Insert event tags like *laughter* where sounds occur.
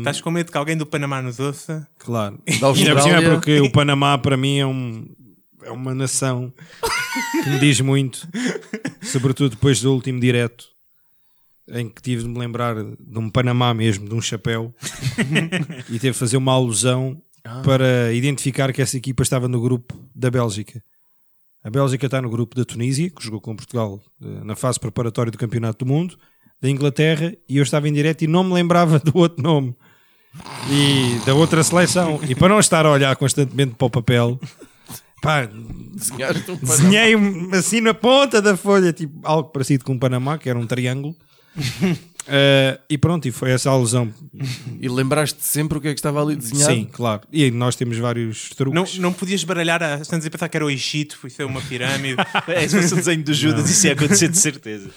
Estás com medo que alguém do Panamá nos ouça? Claro. *laughs* Da Austrália. porque o Panamá para mim é, um, é uma nação que me diz muito, sobretudo depois do último direto em que tive de me lembrar de um Panamá mesmo, de um chapéu, *laughs* e teve de fazer uma alusão para identificar que essa equipa estava no grupo da Bélgica. A Bélgica está no grupo da Tunísia, que jogou com Portugal eh, na fase preparatória do Campeonato do Mundo, da Inglaterra, e eu estava em direto e não me lembrava *laughs* do outro nome e da outra seleção. E para não estar a olhar constantemente para o papel, pá, desenhei assim na ponta da folha, tipo algo parecido com um Panamá, que era um triângulo. *laughs* Eh, e pronto, e foi essa a alusão. E lembraste sempre o que é que estava ali desenhado? Sim, claro. E nós temos vários Não, truques. não podias baralhar a pensar que era o Egito, foi ser uma pirâmide. *laughs* É, se fosse o desenho do Judas, isso ia acontecer de certeza.